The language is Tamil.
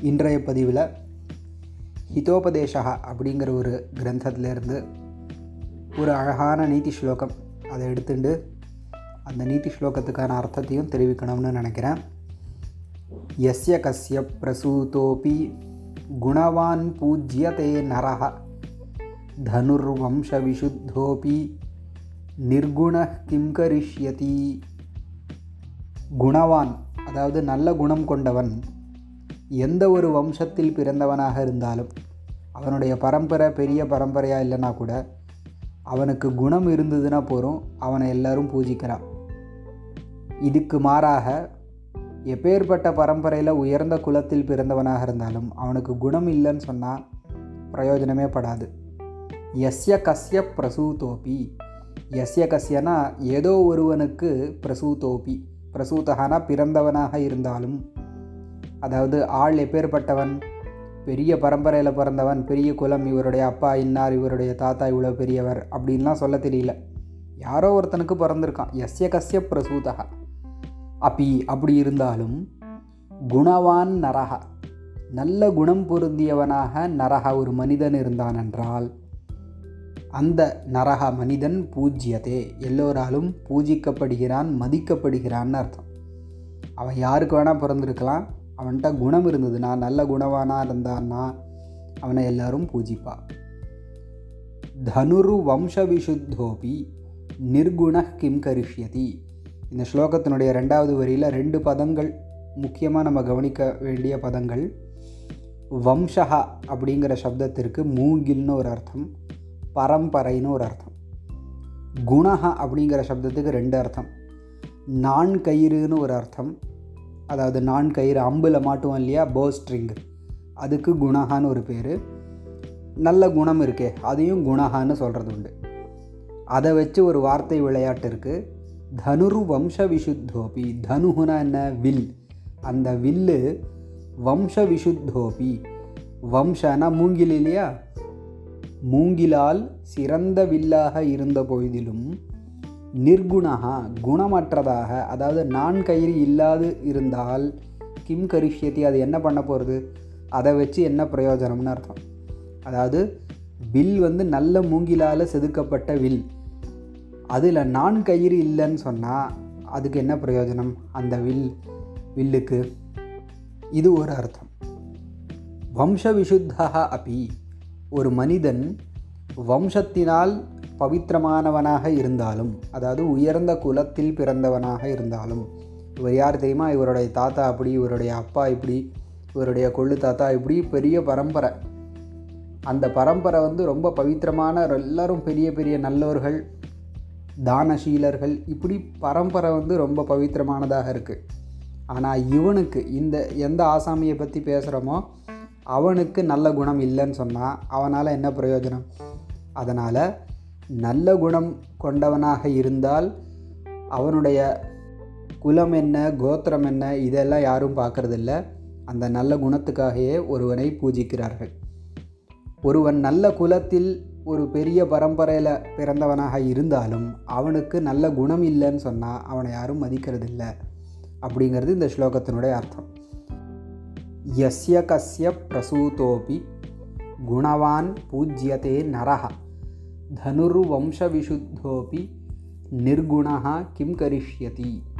இன்றைய பதிவில் ஹிதோபதேசா அப்படிங்கிற ஒரு கிரந்தத்திலேருந்து ஒரு அழகான நீதி ஸ்லோகம் அதை எடுத்துட்டு அந்த நீதி ஸ்லோகத்துக்கான அர்த்தத்தையும் தெரிவிக்கணும்னு நினைக்கிறேன். எஸ்ய கஸ்ய பிரசூதோபி குணவான் பூஜ்யதே நரக தனுர்வம்ச விஷுத்தோபி நிர்குண கிம் கரிஷ்யதி. குணவான் அதாவது நல்ல குணம் கொண்டவன் எந்த ஒரு வம்சத்தில் பிறந்தவனாக இருந்தாலும் அவனுடைய பரம்பரை பெரிய பரம்பரையாக இல்லைன்னா கூட அவனுக்கு குணம் இருந்ததுன்னா போகிறோம் அவனை எல்லாரும் பூஜிக்கிறான். இதுக்கு மாறாக எப்பேற்பட்ட பரம்பரையில் உயர்ந்த குலத்தில் பிறந்தவனாக இருந்தாலும் அவனுக்கு குணம் இல்லைன்னு சொன்னால் பிரயோஜனமே படாது. எஸ்ய கஸ்ய பிரசூதோபி. எஸ்ய கஸ்யனா ஏதோ ஒருவனுக்கு பிரசூதோபி. பிரசூதகானா பிறந்தவனாக இருந்தாலும் அதாவது ஆள் எப்பேற்பட்டவன் பெரிய பரம்பரையில் பிறந்தவன் பெரிய குலம் இவருடைய அப்பா இன்னார் இவருடைய தாத்தா இவ்வளோ பெரியவர் அப்படின்லாம் சொல்ல தெரியல. யாரோ ஒருத்தனுக்கு பிறந்திருக்கான். எஸ்ய கஸ்ய பிரசூதகா அப்பி அப்படி இருந்தாலும் குணவான் நரகா நல்ல குணம் பொருந்தியவனாக நரகா ஒரு மனிதன் இருந்தான் என்றால் அந்த நரக மனிதன் பூஜ்யதே. எல்லோராலும் பூஜிக்கப்படுகிறான் மதிக்கப்படுகிறான்னு அர்த்தம். அவன் யாருக்கு வேணால் பிறந்திருக்கலாம். அவன்கிட்ட குணம் இருந்ததுன்னா நல்ல குணவானாக இருந்தான்னா அவனை எல்லாரும் பூஜிப்பா. தனுரு வம்ச விசுத்தோபி நிர்குண கிம் கரிஷ்யதி. இந்த ஸ்லோகத்தினுடைய ரெண்டாவது வரியில் ரெண்டு பதங்கள் முக்கியமாக நம்ம கவனிக்க வேண்டிய பதங்கள். வம்சஹா அப்படிங்கிற சப்தத்திற்கு மூங்கில்னு ஒரு அர்த்தம் பரம்பரைன்னு ஒரு அர்த்தம். குணஹா அப்படிங்கிற சப்தத்துக்கு ரெண்டு அர்த்தம். நான் கயிறுன்னு ஒரு அர்த்தம் அதாவது நான் கயிறு அம்பில் மாட்டுவோம் இல்லையா? போ ஸ்ட்ரிங் அதுக்கு குணஹான்னு ஒரு பேர். நல்ல குணம் இருக்கே அதையும் குணஹான்னு சொல்கிறது உண்டு. அதை வச்சு ஒரு வார்த்தை விளையாட்டு இருக்குது தனுரு வம்ச விசுத்தோபி. தனுகுனா என்ன? வில். அந்த வில்லு வம்ச விசுத்தோபி. வம்சனா மூங்கில் இல்லையா? மூங்கிலால் சிறந்த வில்லாக இருந்த பொழுதிலும் நிர்குணகா குணமற்றதாக அதாவது நான் கயிறு இல்லாது இருந்தால் கிம் கரிஷ்யத்தி அது என்ன பண்ண போகிறது அதை வச்சு என்ன பிரயோஜனம்னு அர்த்தம்? அதாவது வில் வந்து நல்ல மூங்கிலால் செதுக்கப்பட்ட வில். அதில் நான் கயிறு இல்லைன்னு சொன்னால் அதுக்கு என்ன பிரயோஜனம்? அந்த வில் வில்லுக்கு. இது ஒரு அர்த்தம். வம்ச விசுத்தா அப்பி ஒரு மனிதன் வம்சத்தினால் பவித்திரமானவனாக இருந்தாலும் அதாவது உயர்ந்த குலத்தில் பிறந்தவனாக இருந்தாலும் இவர் யார் தெரியுமா? இவருடைய தாத்தா அப்படி இவருடைய அப்பா இப்படி இவருடைய கொள்ளு தாத்தா இப்படி பெரிய பரம்பரை. அந்த பரம்பரை வந்து ரொம்ப பவித்திரமான எல்லாரும் பெரிய பெரிய நல்லவர்கள் தானசீலர்கள் இப்படி பரம்பரை வந்து ரொம்ப பவித்திரமானதாக இருக்குது ஆனால் இவனுக்கு இந்த எந்த ஆசாமியை பற்றி பேசுகிறோமோ அவனுக்கு நல்ல குணம் இல்லைன்னு சொன்னால் அவனால் என்ன பிரயோஜனம்? அதனால் நல்ல குணம் கொண்டவனாக இருந்தால் அவனுடைய குலம் என்ன கோத்திரம் என்ன இதெல்லாம் யாரும் பார்க்குறதில்ல. அந்த நல்ல குணத்துக்காகவே ஒருவனை பூஜிக்கிறார்கள். ஒருவன் நல்ல குலத்தில் ஒரு பெரிய பரம்பரையில் பிறந்தவனாக இருந்தாலும் அவனுக்கு நல்ல குணம் இல்லைன்னு சொன்னால் அவனை யாரும் மதிக்கிறதில்ல அப்படிங்கிறது இந்த ஸ்லோகத்தினுடைய அர்த்தம். எஸ்ய கஸ்ய பிரசூதோபி குணவான் பூஜ்யத்தே நரகா धनुर्वंशविशुद्धोऽपि निर्गुणः किं करिष्यति